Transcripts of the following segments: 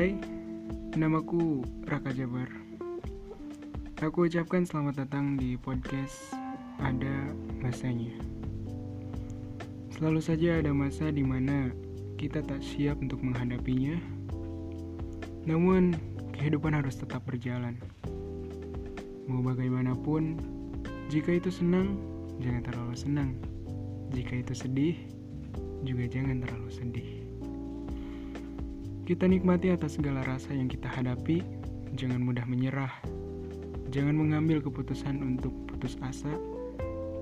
Hai, namaku Raka Jabar. Aku ucapkan selamat datang di podcast Ada Masanya. Selalu saja ada masa di mana kita tak siap untuk menghadapinya. Namun, kehidupan harus tetap berjalan. Mau bagaimanapun, jika itu senang, jangan terlalu senang. Jika itu sedih, juga jangan terlalu sedih. Kita nikmati atas segala rasa yang kita hadapi, jangan mudah menyerah. Jangan mengambil keputusan untuk putus asa,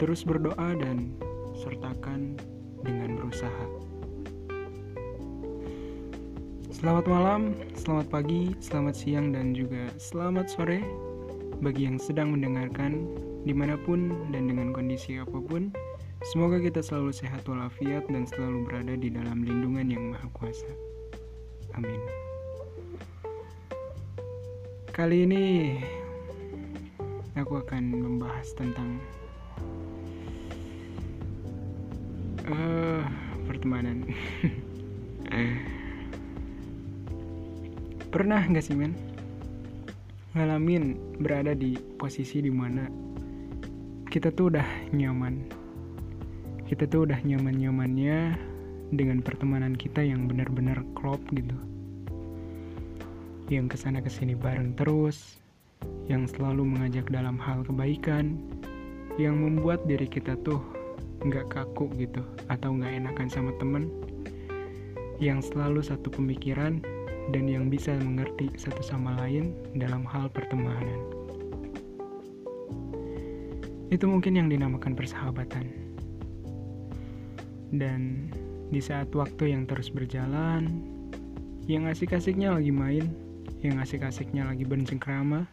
terus berdoa dan sertakan dengan berusaha. Selamat malam, selamat pagi, selamat siang, dan juga selamat sore bagi yang sedang mendengarkan di mana pun dan dengan kondisi apa pun. Semoga kita selalu sehat walafiat dan selalu berada di dalam lindungan yang maha kuasa. Amin. Kali ini aku akan membahas tentang uh, pertemanan. Pernah nggak sih men ngalamin berada di posisi di mana kita tuh udah nyaman, kita tuh udah nyaman nyamannya dengan pertemanan kita yang benar-benar klop gitu yang ke sana ke sini bareng terus yang selalu mengajak dalam hal kebaikan yang membuat diri kita tuh nggak kaku gitu atau nggak enakan sama temen yang selalu satu pemikiran dan yang bisa mengerti satu sama lain dalam hal pertemanan. Itu mungkin yang dinamakan persahabatan. Dan di saat waktu yang terus berjalan, yang asik-asiknya lagi main, yang asik-asiknya lagi bercengkrama,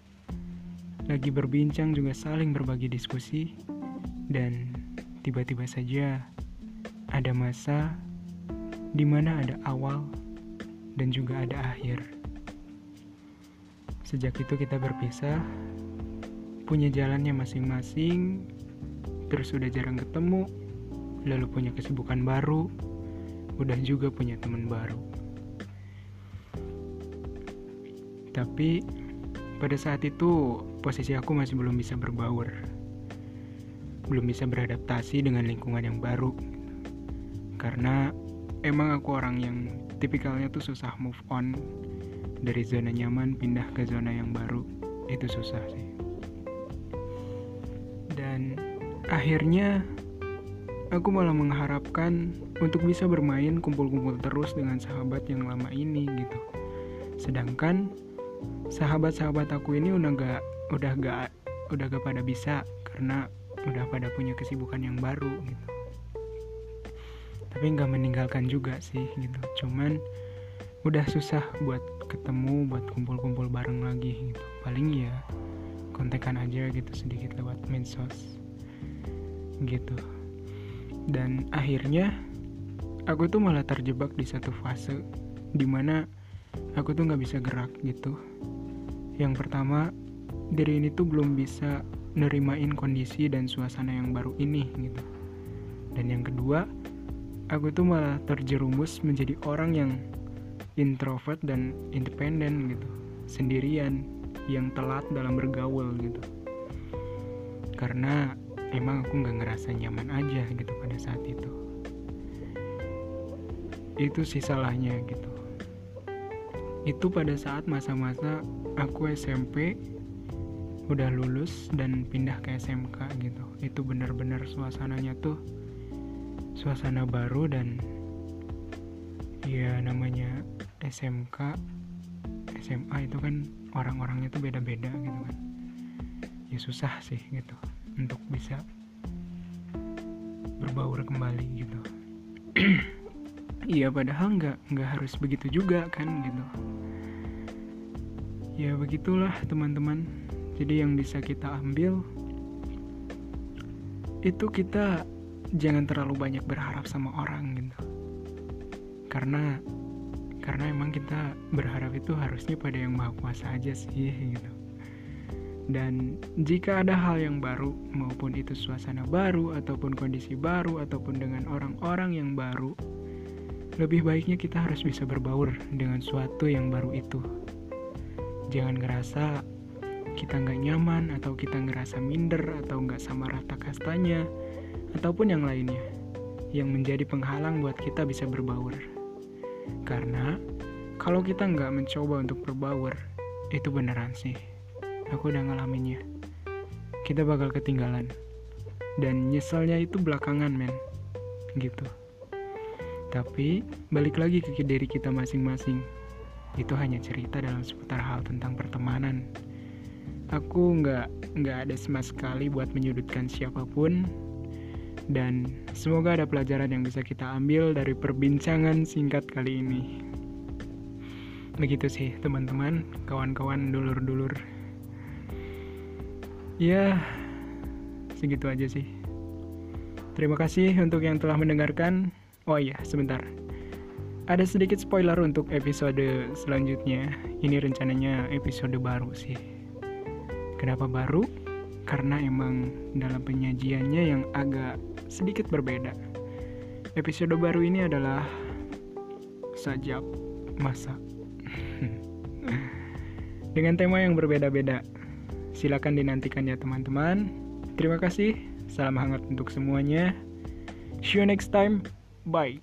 lagi berbincang juga saling berbagi diskusi, dan tiba-tiba saja ada masa di mana ada awal dan juga ada akhir. Sejak itu kita berpisah, punya jalannya masing-masing, terus udah jarang ketemu, lalu punya kesibukan baru, udah juga punya teman baru. Tapi pada saat itu posisi aku masih belum bisa berbaur. Belum bisa beradaptasi dengan lingkungan yang baru. Karena emang aku orang yang tipikalnya tuh susah move on dari zona nyaman pindah ke zona yang baru. Itu susah sih. Dan akhirnya aku malah mengharapkan untuk bisa bermain kumpul-kumpul terus dengan sahabat yang lama ini gitu. Sedangkan sahabat-sahabat aku ini udah gak udah gak udah gak pada bisa karena udah pada punya kesibukan yang baru gitu. Tapi nggak meninggalkan juga sih gitu. Cuman udah susah buat ketemu, buat kumpul-kumpul bareng lagi gitu. Paling ya kontekan aja gitu sedikit lewat medsos gitu dan akhirnya aku tuh malah terjebak di satu fase di mana aku tuh nggak bisa gerak gitu. Yang pertama diri ini tuh belum bisa nerimain kondisi dan suasana yang baru ini gitu. Dan yang kedua aku tuh malah terjerumus menjadi orang yang introvert dan independen gitu. Sendirian yang telat dalam bergaul gitu. Karena emang aku nggak ngerasa nyaman aja gitu pada saat itu. Itu sih salahnya gitu. Itu pada saat masa-masa aku SMP udah lulus dan pindah ke SMK gitu. Itu benar-benar suasananya tuh suasana baru dan ya namanya SMK SMA itu kan orang-orangnya tuh beda-beda gitu kan. Ya susah sih gitu untuk bisa berbaur kembali gitu. Iya padahal nggak nggak harus begitu juga kan gitu. Ya begitulah teman-teman. Jadi yang bisa kita ambil itu kita jangan terlalu banyak berharap sama orang gitu. Karena karena emang kita berharap itu harusnya pada yang maha kuasa aja sih gitu dan jika ada hal yang baru, maupun itu suasana baru, ataupun kondisi baru, ataupun dengan orang-orang yang baru, lebih baiknya kita harus bisa berbaur dengan suatu yang baru itu. Jangan ngerasa kita nggak nyaman atau kita ngerasa minder atau nggak sama rata kastanya ataupun yang lainnya yang menjadi penghalang buat kita bisa berbaur. Karena kalau kita nggak mencoba untuk berbaur, itu beneran sih. Aku udah ngalaminnya. Kita bakal ketinggalan. Dan nyeselnya itu belakangan, men. Gitu. Tapi balik lagi ke diri kita masing-masing. Itu hanya cerita dalam seputar hal tentang pertemanan. Aku nggak nggak ada sama sekali buat menyudutkan siapa pun. Dan semoga ada pelajaran yang bisa kita ambil dari perbincangan singkat kali ini. Begitu sih teman-teman, kawan-kawan, dulur-dulur. Ya, segitu aja sih. Terima kasih untuk yang telah mendengarkan. Oh iya, sebentar. Ada sedikit spoiler untuk episode selanjutnya. Ini rencananya episode baru sih. Kenapa baru? Karena emang dalam penyajiannya yang agak sedikit berbeda. Episode baru ini adalah sajak masa. Dengan tema yang berbeda-beda. Silakan dinantikan ya teman-teman. Terima kasih. Salam hangat untuk semuanya. See you next time. Bye.